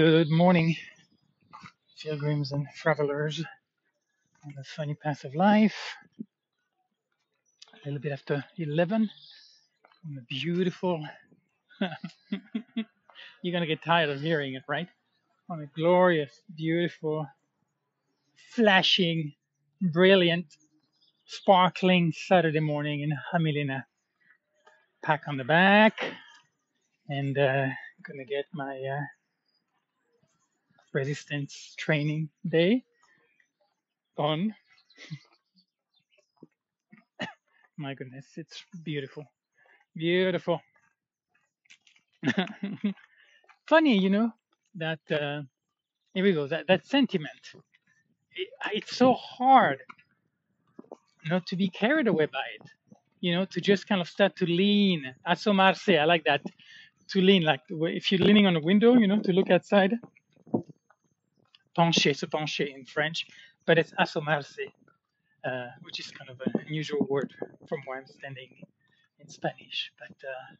Good morning, pilgrims and travelers on the funny path of life. A little bit after 11 on a beautiful, you're going to get tired of hearing it, right? On a glorious, beautiful, flashing, brilliant, sparkling Saturday morning in Jamilena. Pack on the back and uh, to get my uh, resistance training day on. My goodness, it's beautiful. Beautiful. Funny, you know, that, uh, here we go, that, that sentiment. It, it's so hard not to be carried away by it, you know, to just kind of start to lean. Asomarse, I like that. To lean, like if you're leaning on a window, you know, to look outside. Pencher, se pencher in French, but it's asomarse, uh, which is kind of an unusual word from where I'm standing in Spanish. But uh,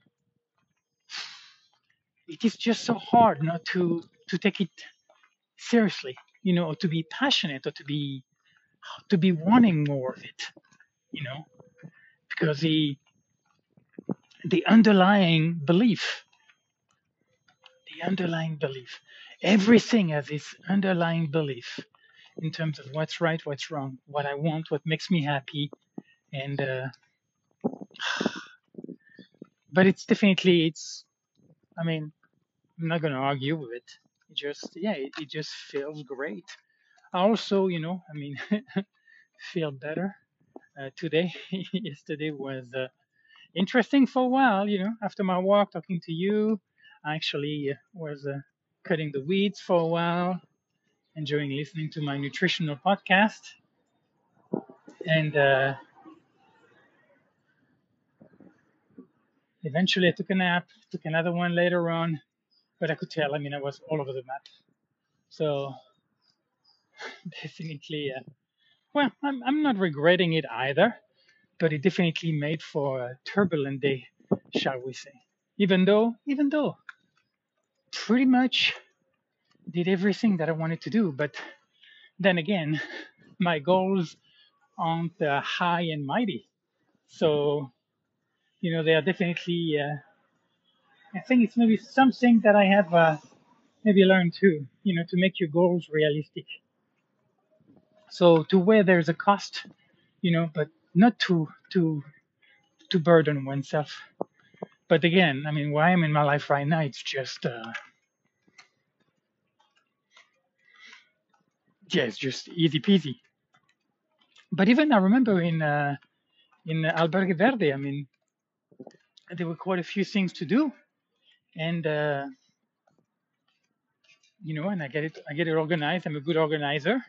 it is just so hard not to to take it seriously, you know, to be passionate or to be to be wanting more of it, you know, because the the underlying belief, the underlying belief, everything has this underlying belief in terms of what's right, what's wrong, what I want, what makes me happy, and uh, but it's definitely it's. I mean, I'm not gonna argue with it. It just yeah, it, it just feels great. I also, you know, I mean, feel better uh, today. Yesterday was uh, interesting for a while, you know. After my walk, talking to you, I actually uh, was uh, cutting the weeds for a while, enjoying listening to my nutritional podcast, and uh, eventually I took a nap. Took another one later on, but I could tell. I mean, I was all over the map. So definitely, uh, well, I'm I'm not regretting it either, but it definitely made for a turbulent day, shall we say? Even though, even though, pretty much did everything that I wanted to do, but then again, my goals aren't uh, high and mighty. So, you know, they are definitely, uh, I think it's maybe something that I have uh, maybe learned too, you know, to make your goals realistic. So to where there's a cost, you know, but not to, to, to burden oneself. But again, I mean, where I am in my life right now, it's just, uh, yeah, it's just easy peasy. But even I remember in, uh, in Albergue Verde, I mean, there were quite a few things to do. And, uh, you know, and I get it, I get it organized. I'm a good organizer.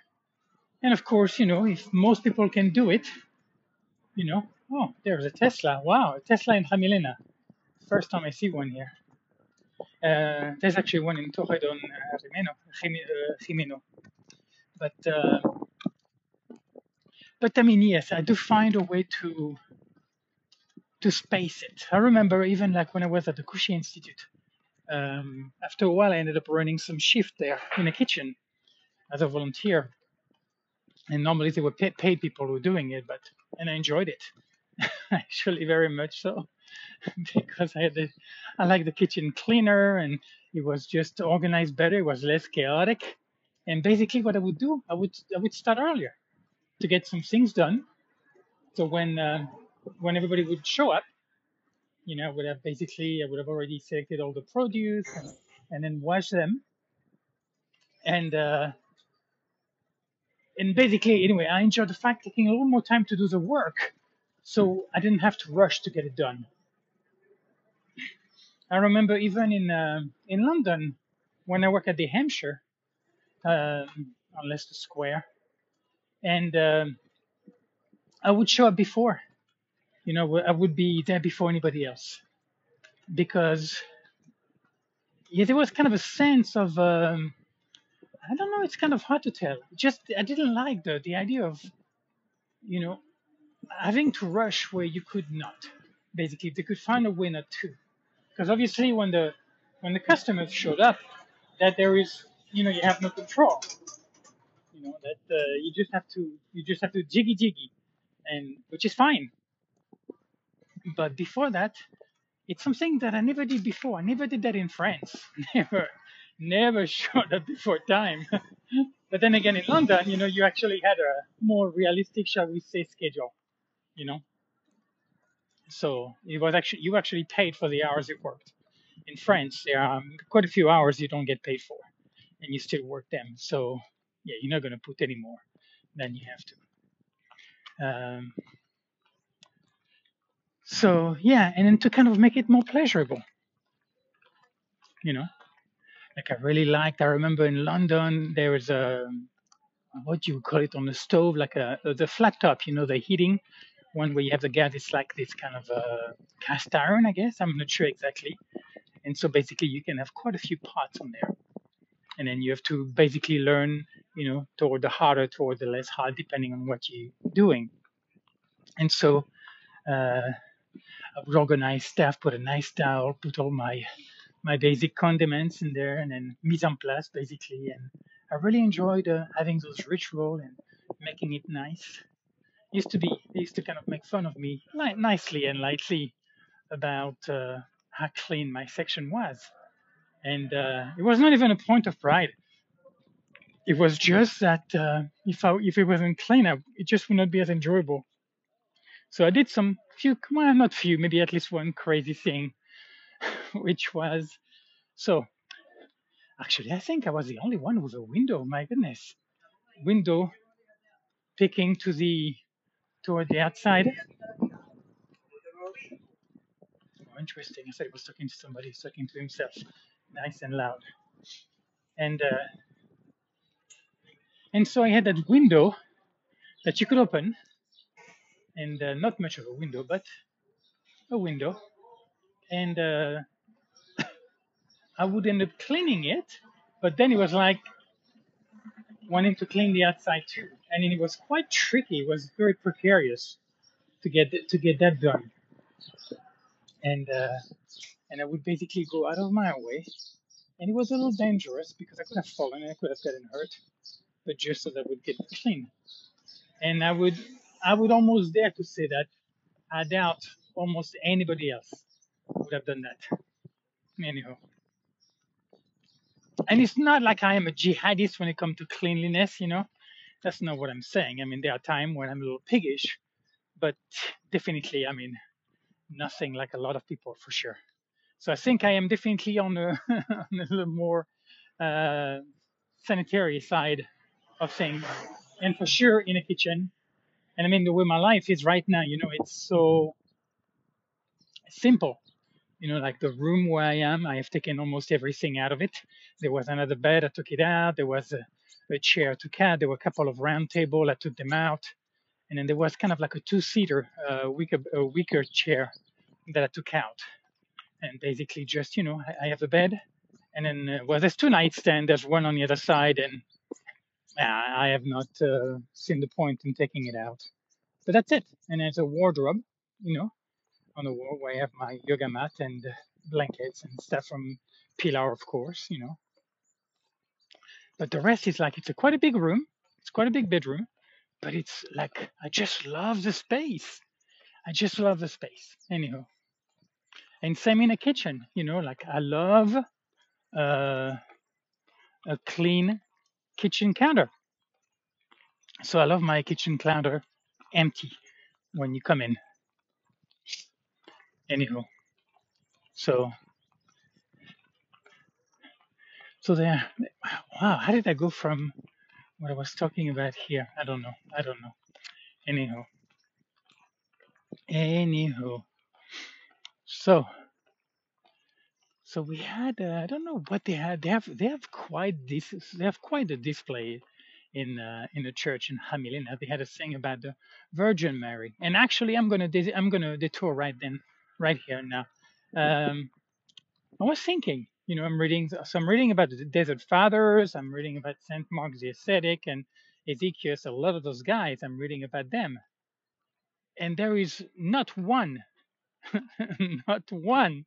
And of course, you know, if most people can do it, you know, oh, there's a Tesla. Wow, a Tesla in Jamilena. First time I see one here. Uh, there's actually one in Torredon, uh, Jimeno, uh. But, uh, but I mean, yes, I do find a way to to space it. I remember even like when I was at the Kushi Institute. Um, after a while, I ended up running some shift there in a kitchen as a volunteer. And normally they were pa- paid people who were doing it, but and I enjoyed it actually very much so because I the, I like the kitchen cleaner and it was just organized better. It was less chaotic. And basically, what I would do, I would I would start earlier to get some things done. So when uh, when everybody would show up, you know, I would have basically I would have already selected all the produce and, and then wash them. And uh, and basically, anyway, I enjoyed the fact taking a little more time to do the work, so I didn't have to rush to get it done. I remember even in uh, in London when I worked at the Hampshire um on Leicester Square, and um I would show up before. You know, I would be there before anybody else because yeah, there was kind of a sense of um, I don't know. It's kind of hard to tell. Just I didn't like the the idea of you know having to rush where you could not. Basically, they could find a winner not to, because obviously when the when the customers showed up, that there is, you know, you have no control. You know that uh, you just have to you just have to jiggy jiggy, and which is fine. But before that, it's something that I never did before. I never did that in France. Never, never showed up before time. but then again, in London, you know, you actually had a more realistic, shall we say, schedule. You know, so it was actually you actually paid for the hours you worked. In France, there are quite a few hours you don't get paid for, and you still work them. So yeah, you're not going to put any more than you have to. Um, so yeah, and then to kind of make it more pleasurable, you know, like I really liked. I remember in London there was a what do you call it on the stove, like a the flat top, you know, the heating one where you have the gas. It's like this kind of uh, cast iron, I guess. I'm not sure exactly. And so basically, you can have quite a few pots on there, and then you have to basically learn, you know, toward the harder, toward the less hard, depending on what you're doing. And so. Uh, I would organize stuff, put a nice towel, put all my my basic condiments in there, and then mise en place basically. And I really enjoyed uh, having those ritual and making it nice. Used to be used to kind of make fun of me li- nicely and lightly about uh, how clean my section was, and uh, it was not even a point of pride. It was just that uh, if I, if it wasn't clean, I, it just would not be as enjoyable. So I did some few, well, not few, maybe at least one crazy thing, which was so. Actually, I think I was the only one with a window. My goodness, window picking to the toward the outside. Oh, interesting. I said he was talking to somebody, he's talking to himself, nice and loud. And uh, and so I had that window that you could open, and uh, not much of a window, but a window. And uh, I would end up cleaning it, but then it was like wanting to clean the outside too, and it was quite tricky. It was very precarious to get to get that done, and uh, and I would basically go out of my way, and it was a little dangerous because I could have fallen and I could have gotten hurt, but just so that I would get clean, and I would I would almost dare to say that I doubt almost anybody else would have done that. Anyhow. And it's not like I am a jihadist when it comes to cleanliness, you know. That's not what I'm saying. I mean, there are times when I'm a little piggish, but definitely, I mean, nothing like a lot of people for sure. So I think I am definitely on a, on a little more uh, sanitary side of things. And for sure, in a kitchen, and I mean, the way my life is right now, you know, it's so simple. You know, like the room where I am, I have taken almost everything out of it. There was another bed, I took it out. There was a, a chair to cat. There were a couple of round table, I took them out. And then there was kind of like a two-seater, uh, weaker, a weaker chair that I took out. And basically just, you know, I, I have a bed. And then, uh, well, there's two nightstands. There's one on the other side. And uh, I have not uh, seen the point in taking it out. But that's it. And there's a wardrobe, you know, on the wall where I have my yoga mat and blankets and stuff from Pilar, of course, you know. But the rest is like it's a quite a big room. It's quite a big bedroom, but it's like I just love the space. I just love the space. Anyhow, and same in a kitchen. You know, like I love uh, a clean kitchen counter. So I love my kitchen counter empty when you come in. Anyhow, so so there. Wow, how did I go from what I was talking about here? I don't know. I don't know. Anyhow, anyhow. So so we had uh, I don't know what they had. They have they have quite this they have quite a display in uh, in the church in Jamilena. They had a thing about the Virgin Mary. And actually, I'm gonna dis- I'm gonna detour right then, right here now. Um, I was thinking, you know, I'm reading so I'm reading about the Desert Fathers. I'm reading about Saint Mark the Ascetic and Ezekiel. A lot of those guys. I'm reading about them, and there is not one, not one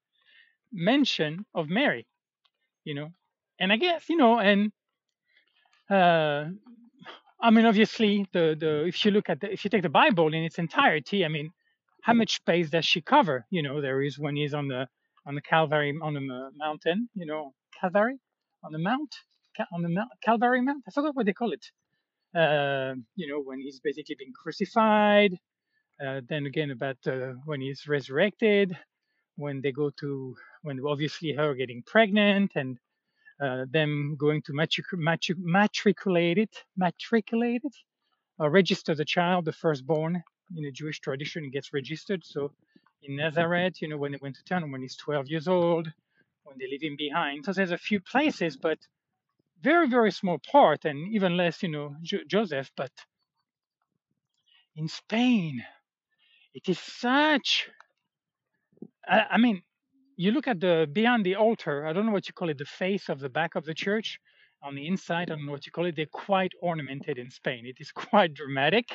mention of Mary. You know, and I guess you know, and uh, I mean, obviously, the the if you look at the if you take the Bible in its entirety, I mean, how much space does she cover? You know, there is when he's on the on the Calvary on the mountain, you know, Calvary on the mount on the Mount, Calvary Mount. I forgot what they call it. Uh, you know, when he's basically being crucified. Uh, then again, about uh, when he's resurrected, when they go to when obviously her getting pregnant and uh, them going to matric- matric- matriculate it, matriculate it, uh, register the child, the firstborn in the Jewish tradition, gets registered. So in Nazareth, you know, when they went to town, when he's 12 years old, when they leave him behind. So there's a few places, but very, very small part, and even less, you know, jo- Joseph. But in Spain, it is such. I, I mean, you look at the beyond the altar. I don't know what you call it, the face of the back of the church. On the inside, I don't know what you call it. They're quite ornamented in Spain. It is quite dramatic.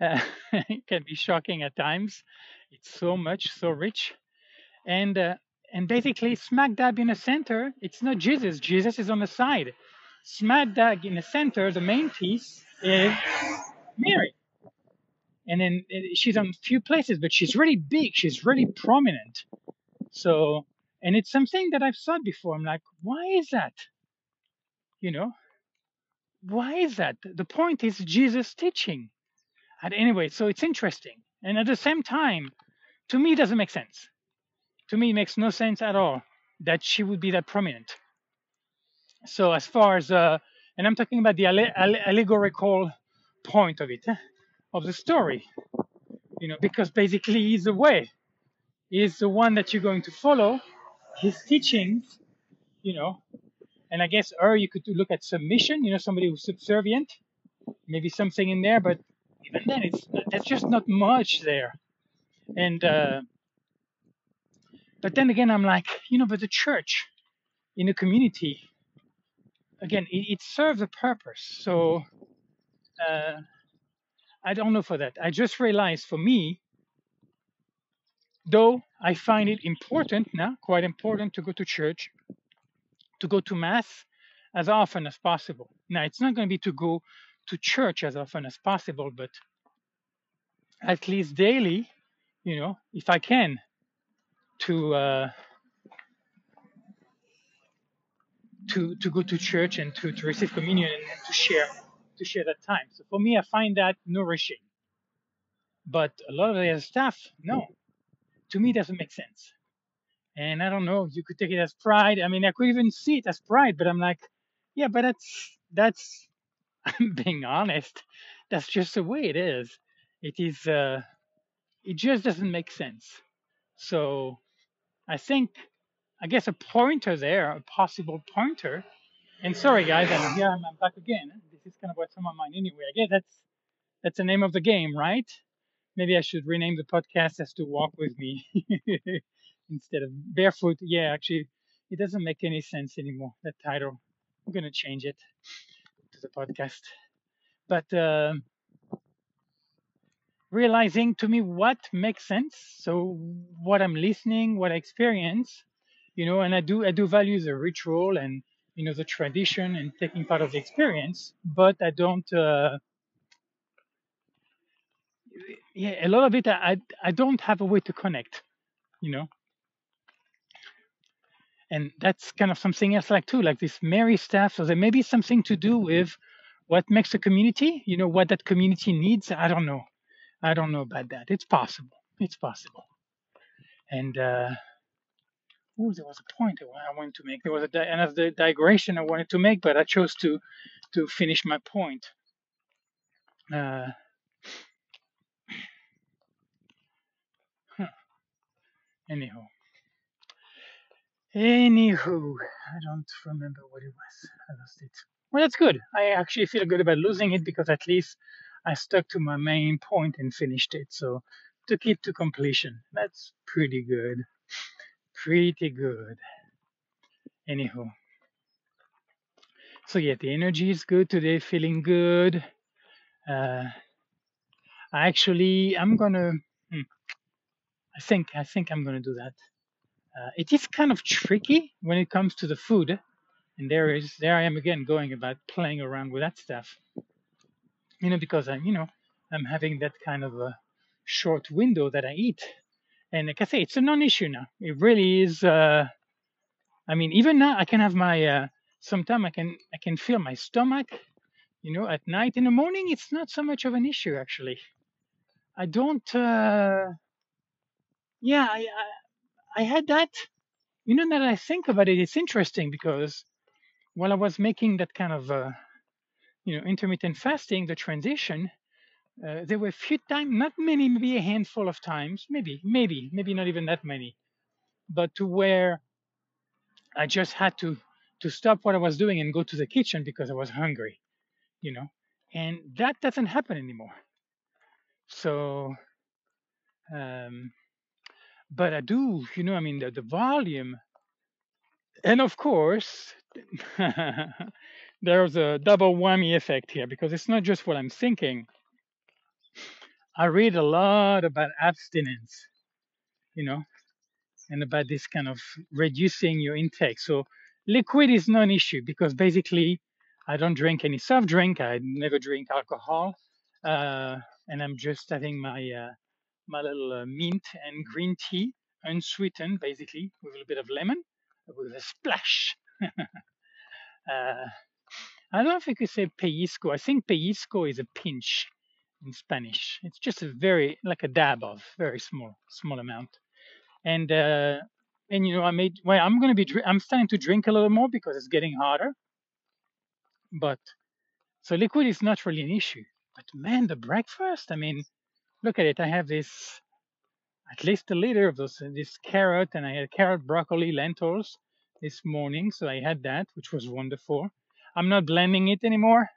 Uh, it can be shocking at times. It's so much, so rich, and uh, and basically smack dab in the center. It's not Jesus. Jesus is on the side. Smack dab in the center. The main piece is Mary, and then uh, she's on a few places, but she's really big. She's really prominent so, and it's something that I've thought before. I'm like, why is that? You know, why is that? The point is Jesus teaching. And anyway, so it's interesting. And at the same time, to me, it doesn't make sense. To me, it makes no sense at all that she would be that prominent. So, as far as, uh, and I'm talking about the alle- alle- allegorical point of it, eh, of the story, you know, because basically he's the way is the one that you're going to follow. His teachings, you know, and I guess, or you could look at submission, you know, somebody who's subservient, maybe something in there, but even then, it's that's just not much there. And uh, but then again, I'm like, you know, but the church in a community, again, it, it serves a purpose. So uh, I don't know for that. I just realized for me, though I find it important now, quite important to go to church, to go to mass as often as possible. Now, it's not going to be to go to church as often as possible, but at least daily, you know, if I can, to uh, to to go to church and to, to receive communion and to share to share that time. So for me, I find that nourishing. But a lot of the other stuff, no, to me doesn't make sense. And I don't know, you could take it as pride. I mean, I could even see it as pride, but I'm like, yeah, but that's that's I'm being honest. That's just the way it is. It is uh it just doesn't make sense. So I think I guess a pointer there, a possible pointer. And sorry guys, I'm here I'm back again. This is kind of what's on my mind anyway. I guess that's that's the name of the game, right? Maybe I should rename the podcast as to walk with me instead of barefoot. Yeah, actually, it doesn't make any sense anymore. That title. I'm gonna change it to the podcast. But uh, realizing to me what makes sense. So what I'm listening, what I experience, you know, and I do I do value the ritual and you know the tradition and taking part of the experience, but I don't. Uh, yeah, a lot of it I I don't have a way to connect, you know. And that's kind of something else like too, like this Mary stuff. So there may be something to do with what makes a community, you know, what that community needs. I don't know. I don't know about that. It's possible. It's possible. And uh oh, there was a point I wanted to make. There was a di- another digression I wanted to make, but I chose to to finish my point. Uh, huh. Anyhow, anywho, I don't remember what it was. I lost it. Well, that's good. I actually feel good about losing it because at least I stuck to my main point and finished it. So took it to completion. That's pretty good. Pretty good. Anywho. so yeah, the energy is good today. Feeling good. Uh, actually, I'm gonna. hmm, I think I think I'm gonna do that. Uh, it is kind of tricky when it comes to the food And there is there I am again going about playing around with that stuff, you know, because I'm you know I'm having that kind of a short window that I eat, and like I say, it's a non-issue now. It really is. Uh, I mean, even now I can have my. Uh, Sometimes I can I can feel my stomach, you know, at night. In the morning, it's not so much of an issue actually. I don't. Uh, yeah, I, I I had that. You know, that I think about it, it's interesting because while I was making that kind of uh, you know intermittent fasting, the transition, uh, there were a few times, not many, maybe a handful of times, maybe, maybe, maybe not even that many, but to where I just had to to stop what I was doing and go to the kitchen because I was hungry, you know, and that doesn't happen anymore. So, um, but I do, you know, I mean, the, the volume, and of course, there's a double whammy effect here because it's not just what I'm thinking. I read a lot about abstinence, you know, and about this kind of reducing your intake. So liquid is not an issue because basically I don't drink any soft drink. I never drink alcohol, uh, and I'm just having my uh, my little uh, mint and green tea, unsweetened, basically with a little bit of lemon, with a splash. uh, I don't know if you could say pellizco. I think pellizco is a pinch in Spanish. It's just a very like a dab of very small small amount and uh, and you know I made well I'm gonna be I'm starting to drink a little more because it's getting harder. But so liquid is not really an issue. But man, the breakfast. I mean, look at it. I have this at least a liter of those this carrot, and I had carrot, broccoli, lentils this morning. So I had that, which was wonderful. I'm not blending it anymore.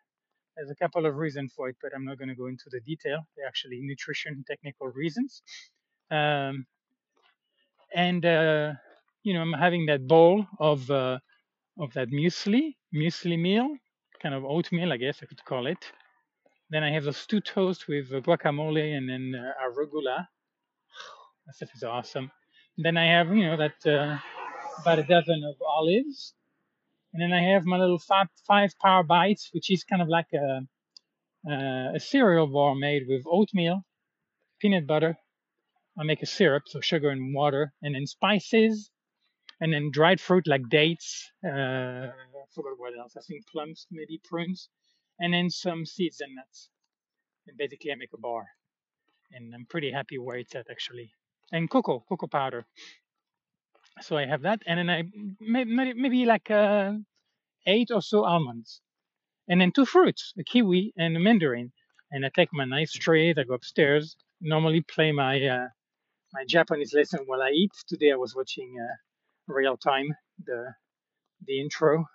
There's a couple of reasons for it, but I'm not going to go into the detail. They're actually nutrition technical reasons. Um, and uh, you know I'm having that bowl of uh, of that muesli muesli meal, kind of oatmeal, I guess I could call it. Then I have those two toast with uh, guacamole and then uh, arugula. That stuff is awesome. Then I have you know that uh, about a dozen of olives, and then I have my little five, five power bites, which is kind of like a uh, a cereal bar made with oatmeal, peanut butter, I make a syrup, so sugar and water, and then spices, and then dried fruit like dates. Uh, I forgot what else. I think plums, maybe prunes, and then some seeds and nuts. And basically, I make a bar, and I'm pretty happy where it's at actually. And cocoa, cocoa powder. So I have that, and then I maybe, maybe like uh, eight or so almonds, and then two fruits, a kiwi and a mandarin. And I take my nice tray, I go upstairs, normally play my uh, my Japanese lesson while I eat. Today I was watching uh, real time the the intro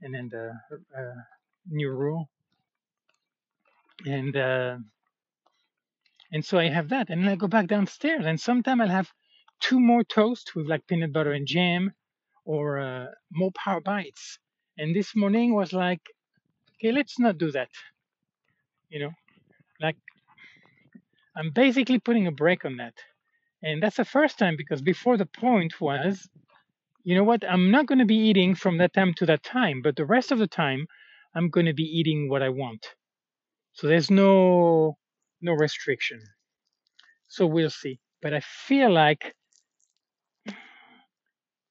and then the uh, new rule. And uh, and so I have that and then I go back downstairs and sometime I'll have two more toast with like peanut butter and jam or uh, more power bites. And this morning was like okay let's not do that. You know? Like I'm basically putting a break on that. And that's the first time because before the point was, you know what, I'm not going to be eating from that time to that time, but the rest of the time, I'm going to be eating what I want. So there's no no restriction. So we'll see. But I feel like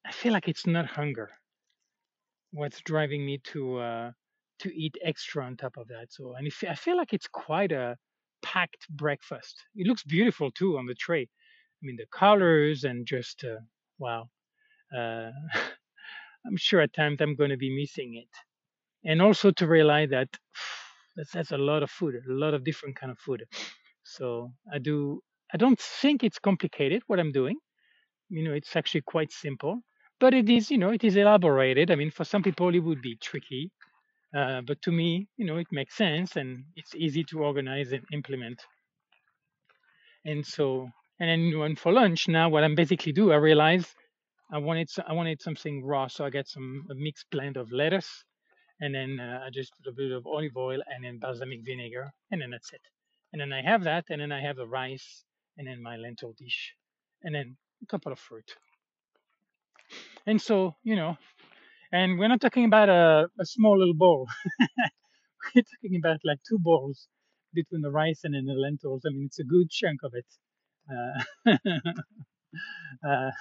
I feel like it's not hunger. What's driving me to uh, to eat extra on top of that? So and if, I feel like it's quite a packed breakfast. It looks beautiful too on the tray. I mean, the colors and just uh, wow. Uh, I'm sure at times I'm going to be missing it, and also to realize that that's, that's a lot of food, a lot of different kind of food. So I do. I don't think it's complicated what I'm doing. You know, it's actually quite simple, but it is. You know, it is elaborated. I mean, for some people it would be tricky, uh, but to me, you know, it makes sense and it's easy to organize and implement. And so and then for lunch now, what I'm basically do, I realize I wanted I wanted something raw, so I get some a mixed blend of lettuce, and then uh, I just put a bit of olive oil and then balsamic vinegar, and then that's it. And then I have that, and then I have the rice, and then my lentil dish, and then a couple of fruit. And so you know, And we're not talking about a, a small little bowl. we're talking about like two bowls between the rice and then the lentils. I mean, it's a good chunk of it. Uh, uh,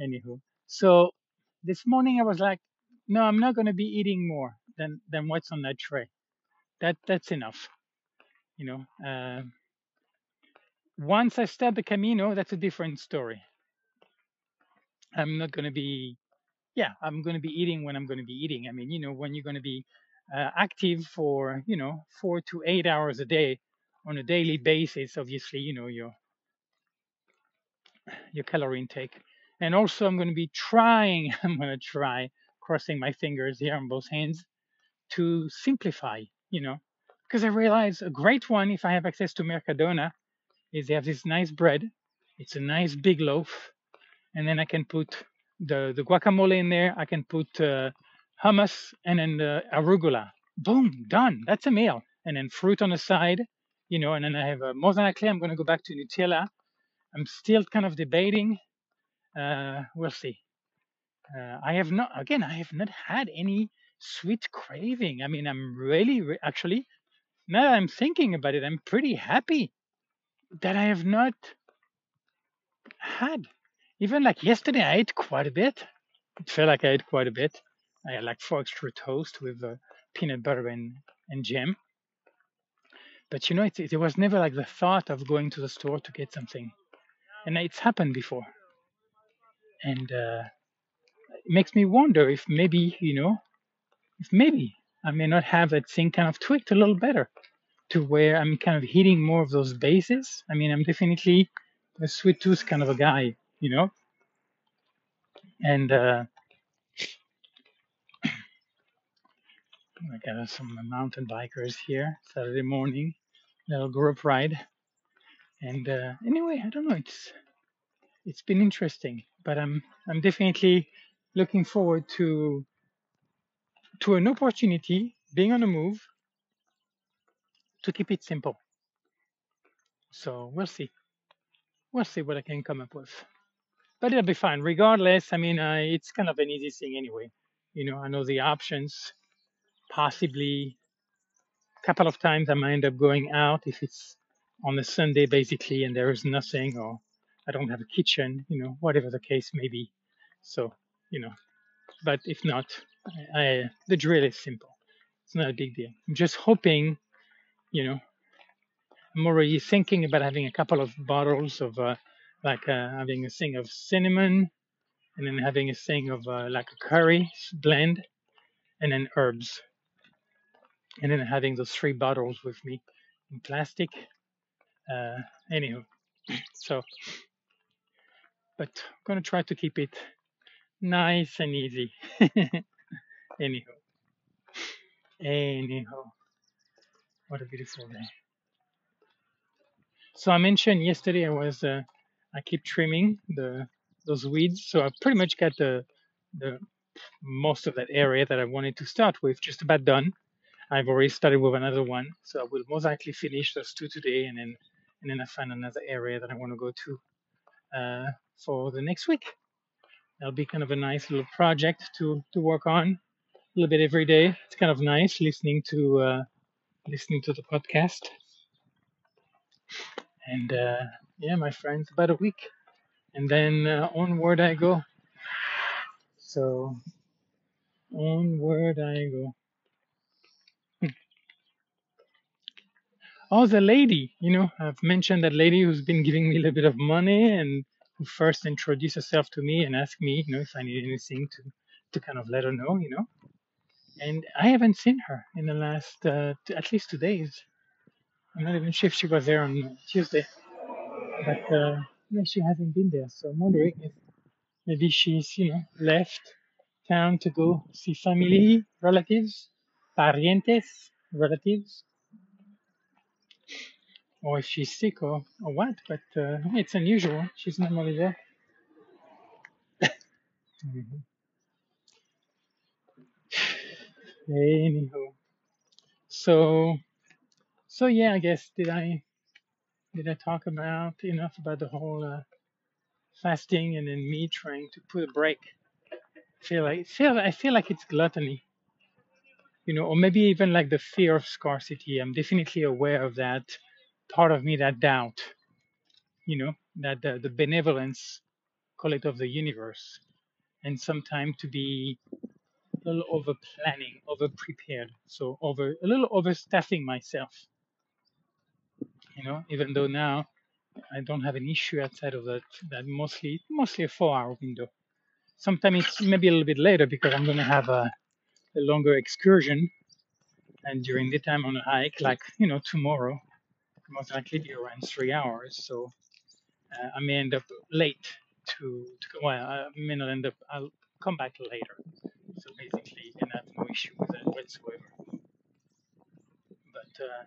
anywho, so this morning I was like, no, I'm not going to be eating more than than what's on that tray. That that's enough. You know. Uh, once I start the Camino, that's a different story. I'm not going to be, yeah, I'm going to be eating when I'm going to be eating. I mean, you know, when you're going to be uh, active for, you know, four to eight hours a day on a daily basis, obviously, you know, your your calorie intake. And also, I'm going to be trying. I'm going to try crossing my fingers here on both hands to simplify. You know, because I realize a great one if I have access to Mercadona is they have this nice bread. It's a nice big loaf, and then I can put the the guacamole in there. I can put uh, hummus and then the arugula. Boom, done. That's a meal. And then fruit on the side, you know. And then I have a more than likely I'm going to go back to Nutella. I'm still kind of debating. Uh, we'll see. Uh, I have not again. I have not had any sweet craving. I mean, I'm really re- actually now I'm thinking about it, I'm pretty happy that I have not had. Even like yesterday, I ate quite a bit. It felt like I ate quite a bit. I had like four extra toast with uh, peanut butter and, and jam. But you know, it, it was never like the thought of going to the store to get something. And it's happened before. And uh, makes me wonder if maybe, you know, if maybe I may not have that thing kind of tweaked a little better to where I'm kind of hitting more of those bases. I mean, I'm definitely a sweet tooth kind of a guy, you know. And uh, I got some mountain bikers here Saturday morning, little group ride. And uh, anyway, I don't know. It's it's been interesting, but I'm I'm definitely looking forward to to an opportunity being on the move to keep it simple. So we'll see. We'll see what I can come up with. But it'll be fine. Regardless, I mean, uh, it's kind of an easy thing anyway. You know, I know the options. Possibly a couple of times I might end up going out if it's on a Sunday basically and there is nothing or I don't have a kitchen, you know, whatever the case may be. So, you know, but if not, I, I, the drill is simple. It's not a big deal. I'm just hoping, you know, I'm already thinking about having a couple of bottles of uh, like uh, having a thing of cinnamon and then having a thing of uh, like a curry blend and then herbs and then having those three bottles with me in plastic uh anywho so but i'm gonna try to keep it nice and easy. Anyhow. Anyhow. What a beautiful day. So i mentioned yesterday i was uh, i keep trimming the those weeds. So i pretty much got the the most of that area that i wanted to start with just about done. I've already started with another one. So i will most likely finish those two today and then and then i find another area that i want to go to uh, for the next week that'll be kind of a nice little project to to work on a little bit every day. It's kind of nice listening to uh, listening to the podcast. And uh, yeah my friends about a week. And then uh, onward I go. So onward I go. Oh, the lady, you know, I've mentioned that lady who's been giving me a little bit of money and who first introduced herself to me and asked me, you know, if I need anything to to kind of let her know, you know. And I haven't seen her in the last uh, t- at least two days. I'm not even sure if she was there on Tuesday, but uh, yeah, she hasn't been there. So I'm wondering if maybe she's, you know, left town to go see family, relatives, parientes, relatives, or if she's sick or, or what. But uh, it's unusual. She's normally there. Mhm. Anywho, so so yeah, I guess did I did I talk about enough about the whole uh, fasting and then me trying to put a break I feel like feel I feel like it's gluttony, you know, or maybe even like the fear of scarcity. I'm definitely aware of that part of me that doubt, you know, that the, the benevolence, call it of the universe, and sometimes to be a little over planning, over prepared, so over a little overstaffing myself, you know, even though now I don't have an issue outside of that that mostly mostly a four hour window. Sometimes it's maybe a little bit later because I'm gonna have a, a longer excursion and during the time on a hike, like you know tomorrow, most likely be around three hours. So uh, I may end up late to, to well, I may not end up. I'll come back later. So basically, and I have no issue with that whatsoever. But uh,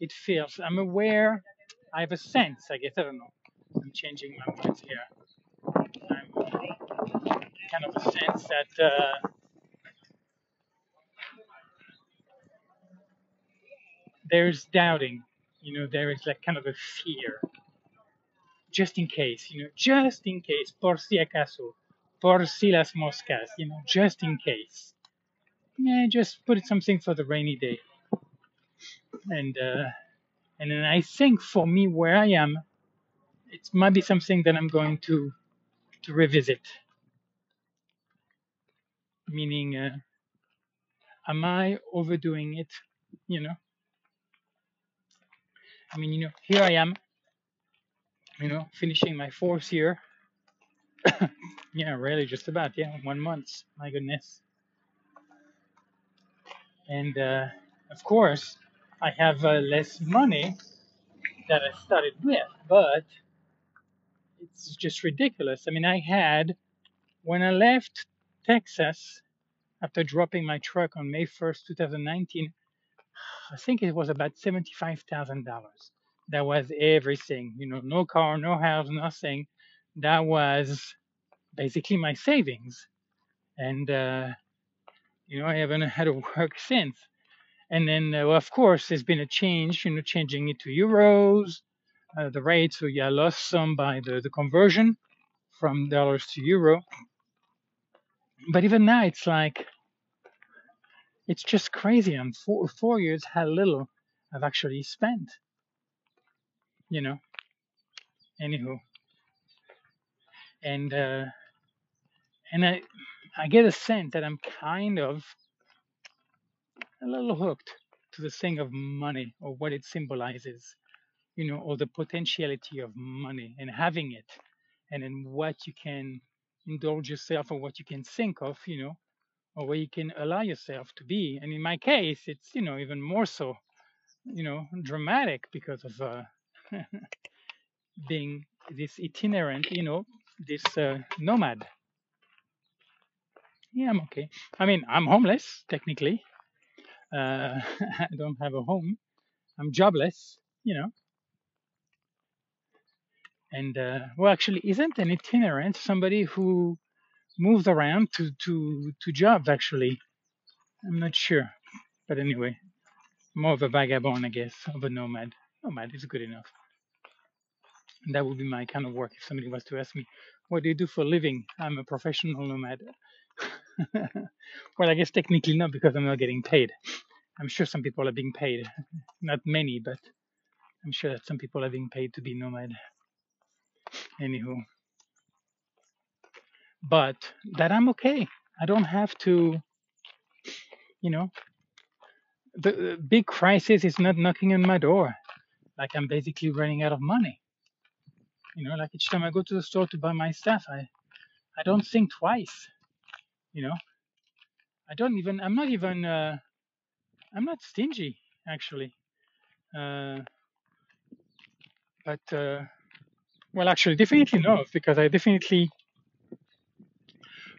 it feels. I'm aware. I have a sense. I guess I don't know. I'm changing my words here. I'm kind of a sense that uh, there's doubting. You know, there is like kind of a fear, just in case. You know, just in case. Por si acaso. Por si las moscas. You know, just in case. Yeah, just put something for the rainy day. And uh, and then I think for me, where I am, it might be something that I'm going to to revisit. Meaning, uh, am I overdoing it? You know, I mean, you know, here I am, you know, finishing my fourth year. yeah, really, just about, yeah, one month. My goodness. And uh, of course, I have uh, less money that I started with, but it's just ridiculous. I mean, I had, when I left Texas after dropping my truck on May 1st, 2019, I think it was about $75,000. That was everything, you know, no car, no house, nothing. That was basically my savings. And, uh, you know, I haven't had to work since. And then, uh, well, of course, there's been a change, you know, changing it to euros, uh, the rate. So, yeah, I lost some by the, the conversion from dollars to euro. But even now, it's like, it's just crazy. I'm four, four years how little I've actually spent, you know. Anywho, and uh, and I I get a sense that I'm kind of a little hooked to the thing of money or what it symbolizes, you know, or the potentiality of money and having it, and then what you can indulge yourself or what you can think of, you know, or where you can allow yourself to be. And in my case, it's you know even more so, you know, dramatic because of uh, being this itinerant, you know, this uh, nomad. Yeah, I'm okay. I mean, I'm homeless technically. Uh, I don't have a home. I'm jobless, you know. And uh, well, actually, isn't an itinerant somebody who moves around to to to jobs? Actually, I'm not sure, but anyway, more of a vagabond, I guess, of a nomad. Nomad is good enough. And that would be my kind of work if somebody was to ask me, "What do you do for a living?" I'm a professional nomad. well, I guess technically not because I'm not getting paid. I'm sure some people are being paid, not many, but I'm sure that some people are being paid to be nomad. Anywho, but that I'm okay. I don't have to, you know, the, big crisis is not knocking on my door. Like I'm basically running out of money. You know, like each time I go to the store to buy my stuff, I, I don't think twice. You know, I don't even. I'm not even. Uh, I'm not stingy actually. Uh, but uh, well, actually, definitely not because I definitely,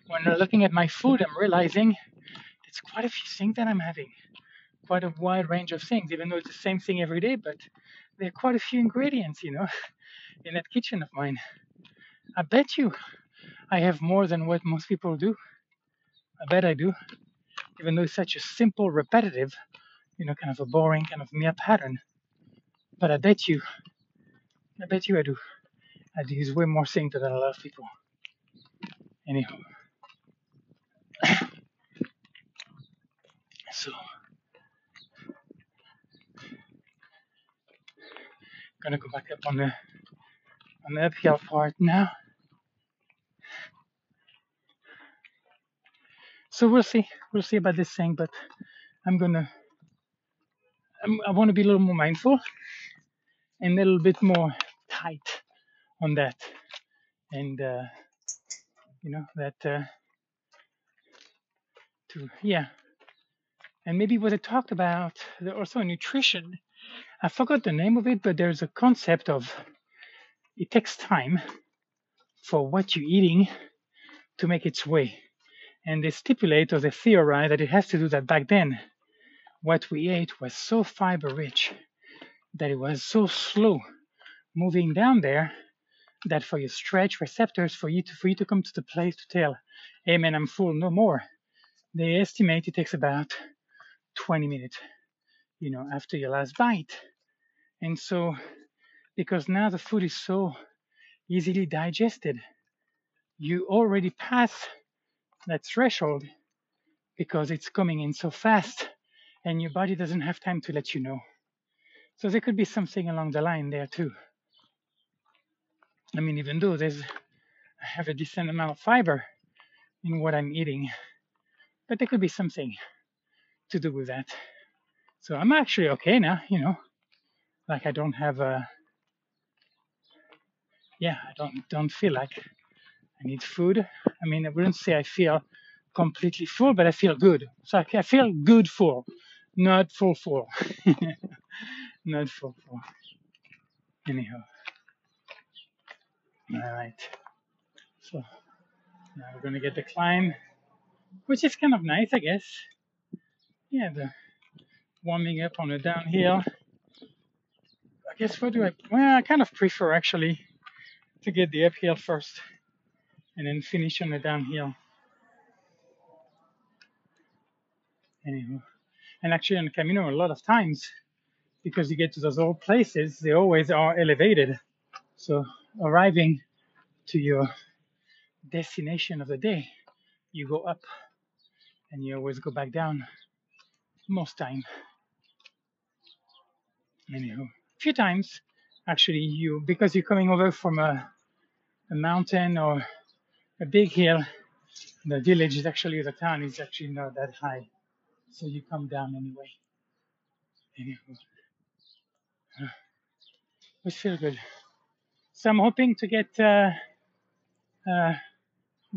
when I'm looking at my food, I'm realizing it's quite a few things that I'm having, quite a wide range of things, even though it's the same thing every day. But there are quite a few ingredients, you know, in that kitchen of mine. I bet you I have more than what most people do. I bet I do, even though it's such a simple, repetitive, you know, kind of a boring, kind of mere pattern. But I bet you, I bet you I do. I do use way more things than a lot of people. Anyhow, So gonna go back up on the on the uphill part now. So we'll see. We'll see about this thing, but I'm gonna. I'm, I want to be a little more mindful and a little bit more tight on that, and uh, you know that uh, to yeah, and maybe what I talked about also nutrition. I forgot the name of it, but there's a concept of it takes time for what you're eating to make its way. And they stipulate or they theorize that it has to do that back then. What we ate was so fiber rich that it was so slow moving down there that for your stretch receptors, for you to for you to come to the place to tell, hey man, I'm full, no more. They estimate it takes about 20 minutes, you know, after your last bite. And so because now the food is so easily digested. You already pass that threshold because it's coming in so fast and your body doesn't have time to let you know. So there could be something along the line there too. I mean, even though there's I have a decent amount of fiber in what I'm eating, but there could be something to do with that. So I'm actually okay now, you know, like I don't have a yeah, I don't don't feel like I need food. I mean, I wouldn't say I feel completely full, but I feel good. So I, I feel good full, not full full, not full full. Anyhow, all right. So now we're gonna get the climb, which is kind of nice, I guess. Yeah, the warming up on a downhill. I guess what do I? Well, I kind of prefer actually to get the uphill first and then finish on the downhill. Anyway, and actually on Camino, a lot of times, because you get to those old places, they always are elevated. So arriving to your destination of the day, you go up and you always go back down most time. Anyhow, a few times actually you because you're coming over from a a mountain or a big hill, the village is actually the town is actually not that high, so you come down anyway. Anyway, uh, it feels good. So I'm hoping to get uh, uh,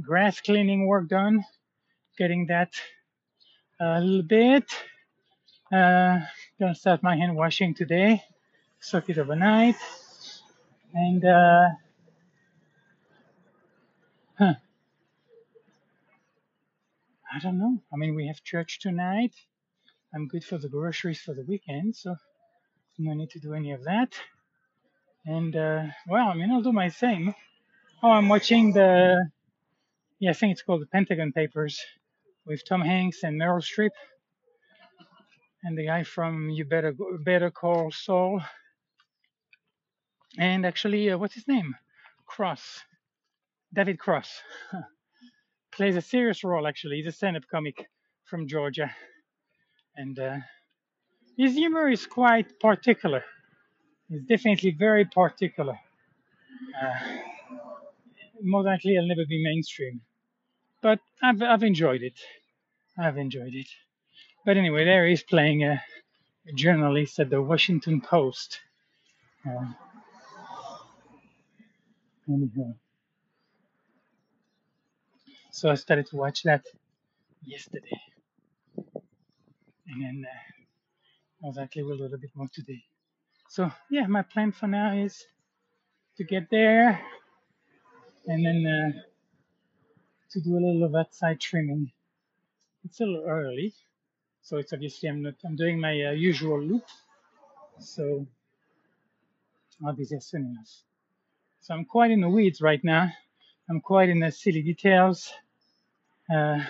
grass cleaning work done, getting that a little bit. Uh, gonna start my hand washing today, soak it overnight, and uh, Huh. I don't know. I mean, we have church tonight. I'm good for the groceries for the weekend, so no need to do any of that. And uh, well, I mean, I'll do my thing. Oh, I'm watching the yeah, I think it's called the Pentagon Papers with Tom Hanks and Meryl Streep and the guy from You Better Better Call Saul. And actually, uh, what's his name? Cross. David Cross plays a serious role. Actually, he's a stand-up comic from Georgia, and uh, his humor is quite particular. It's definitely very particular. Uh, more likely, it'll never be mainstream, but I've I've enjoyed it. I've enjoyed it. But anyway, there he's playing a, a journalist at the Washington Post. Uh, anyhow. So I started to watch that yesterday. And then uh, most likely will a little bit more today. So yeah, my plan for now is to get there and then uh, to do a little of that side trimming. It's a little early, so it's obviously I'm not I'm doing my uh, usual loop, so I'll be there soon enough. So I'm quite in the weeds right now. I'm quite in the silly details. Uh,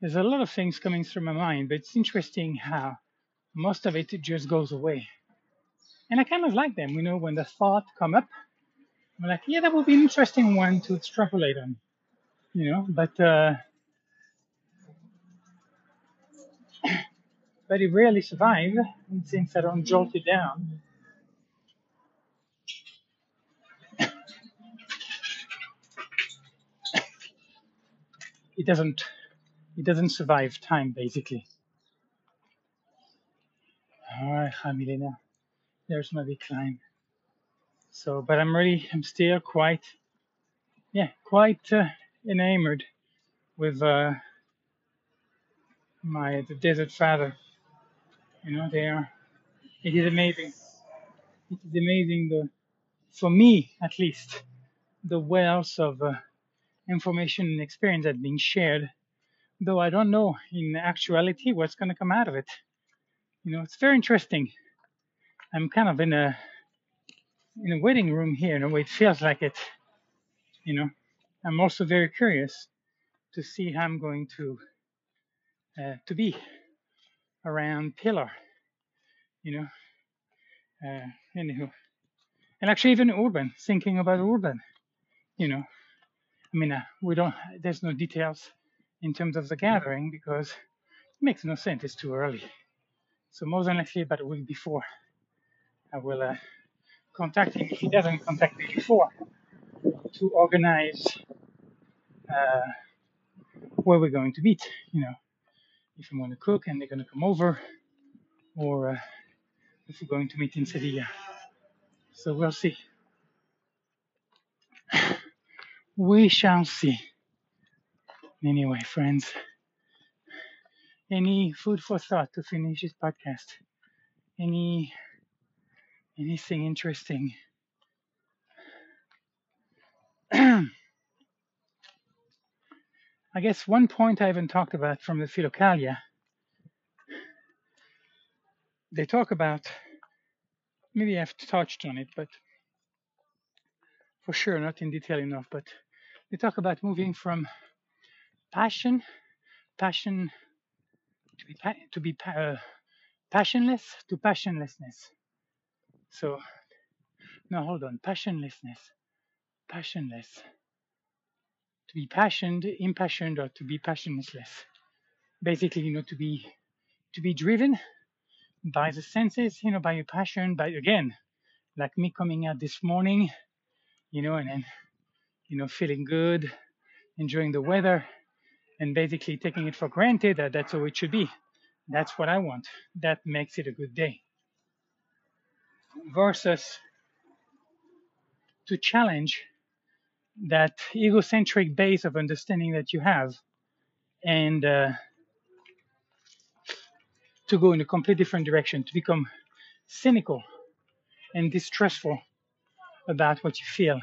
there's a lot of things coming through my mind, but it's interesting how most of it just goes away. And I kind of like them, you know, when the thought come up, I'm like, yeah, that would be an interesting one to extrapolate on, you know, but uh, but it rarely survives since I don't jolt it down. It doesn't it doesn't survive time basically. All right, Jamilena. There's my decline. So, but I'm really, I'm still quite, yeah, quite uh, enamored with uh, my the desert father. You know, they are. It is amazing. It is amazing the, for me at least, the wealth of uh, information and experience that's being shared. Though I don't know in actuality what's going to come out of it. You know, it's very interesting. I'm kind of in a in a waiting room here in a way it feels like it. You know, I'm also very curious to see how I'm going to uh, to be around Pilar, You know, uh, anywho, and actually even Urban, thinking about Urban. You know, I mean, uh, we don't. There's no details in terms of the gathering because it makes no sense. It's too early. So more than likely, about a week before, I will uh, contact him if he doesn't contact me before to organize uh, where we're going to meet. You know, if I'm going to cook and they're going to come over, or uh, if we're going to meet in Sevilla. So we'll see. We shall see. Anyway, friends, any food for thought to finish this podcast? Any anything interesting? I guess one point I haven't talked about from the Philokalia, they talk about, maybe I've touched on it, but for sure not in detail enough, but they talk about moving from passion, passion to be to be uh, passionless to passionlessness. So, no, hold on, passionlessness, passionless. To be passioned, impassioned, or to be passionless. Basically, you know, to be to be driven by the senses, you know, by your passion, by again, like me coming out this morning, you know, and then, you know, feeling good, enjoying the weather, and basically taking it for granted that that's how it should be. That's what I want. That makes it a good day. Versus to challenge that egocentric base of understanding that you have and uh, to go in a completely different direction, to become cynical and distrustful about what you feel,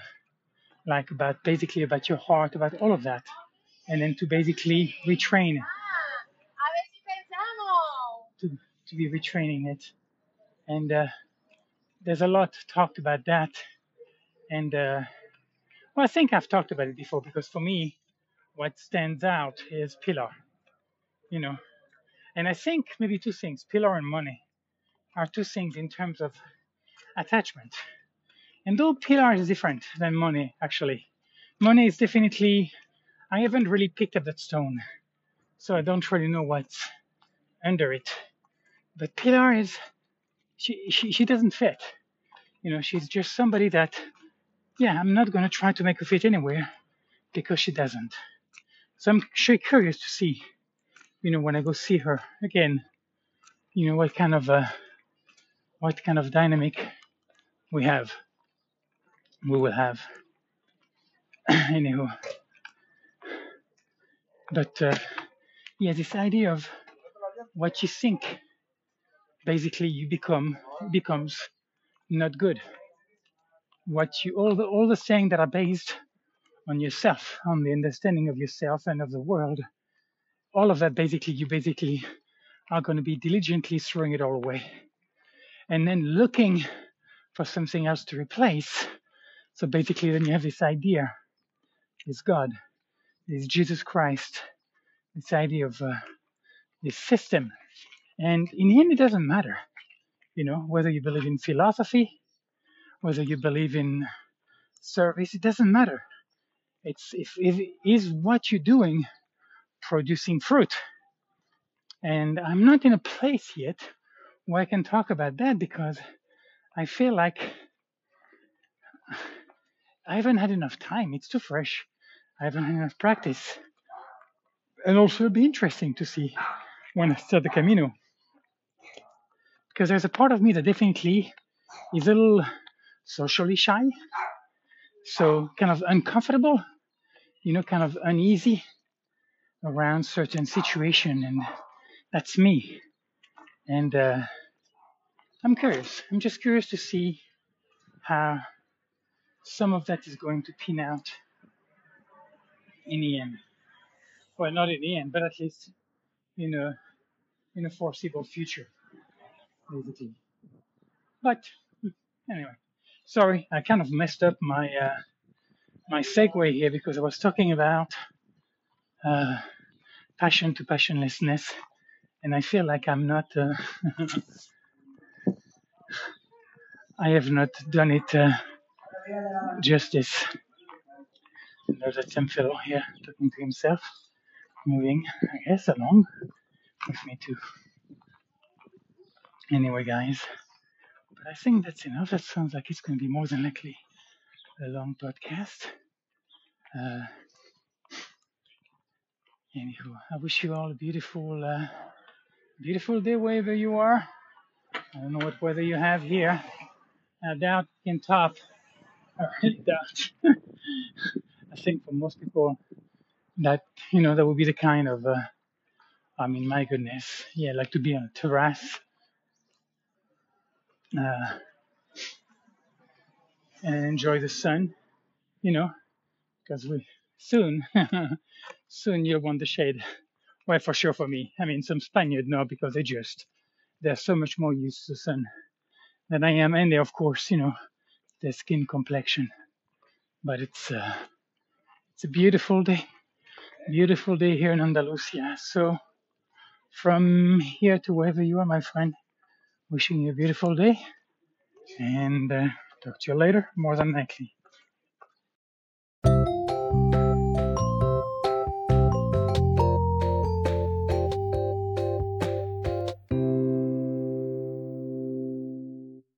like about basically about your heart, about all of that, and then to basically retrain, to, to be retraining it. And uh, there's a lot talked about that. And uh, well, I think I've talked about it before because for me, what stands out is Pilar, you know. And I think maybe two things, Pilar and money, are two things in terms of attachment. And though Pilar is different than money, actually, money is definitely, I haven't really picked up that stone, so I don't really know what's under it. But Pilar is, she, she, she doesn't fit. You know, she's just somebody that, yeah, I'm not going to try to make her fit anywhere because she doesn't. So I'm sure curious to see, you know, when I go see her again, you know, what kind of, uh, what kind of dynamic we have, we will have. Anywho, but uh, yeah, this idea of what you think, basically, you become becomes not good. What you all the all the saying that are based on yourself, on the understanding of yourself and of the world, all of that basically you basically are going to be diligently throwing it all away, and then looking for something else to replace. So basically, then you have this idea: is God, is Jesus Christ, this idea of uh, this system, and in the end, it doesn't matter you know, whether you believe in philosophy, whether you believe in service, it doesn't matter. It's if, if is what you're doing producing fruit. And I'm not in a place yet where I can talk about that because I feel like I haven't had enough time. It's too fresh. I haven't had enough practice. And also, it'd be interesting to see when I start the Camino because there's a part of me that definitely is a little socially shy, so kind of uncomfortable, you know, kind of uneasy around certain situation, and that's me. And uh, I'm curious. I'm just curious to see how some of that is going to pin out in the end. Well, not in the end, but at least in a in a foreseeable future, basically. But anyway, sorry, I kind of messed up my uh, my segue here because I was talking about uh, passion to passionlessness, and I feel like I'm not. Uh, I have not done it uh, justice. There's a Tim Fiddle here talking to himself, moving, I guess, along with me too. Anyway, guys, I think that's enough. That sounds like it's going to be more than likely a long podcast. Uh, anywho, I wish you all a beautiful, uh, beautiful day wherever you are. I don't know what weather you have here. I doubt can top. I really doubt. I think for most people that you know that would be the kind of. Uh, I mean, my goodness, yeah, like to be on a terrace uh, and enjoy the sun. You know, because we soon, soon you'll want the shade. Well, for sure for me. I mean, some Spaniard no, because they just they're so much more used to the sun than I am, and they, of course, you know, their skin complexion. But it's uh, it's a beautiful day, beautiful day here in Andalusia. So from here to wherever you are, my friend, wishing you a beautiful day, and uh, talk to you later, more than likely.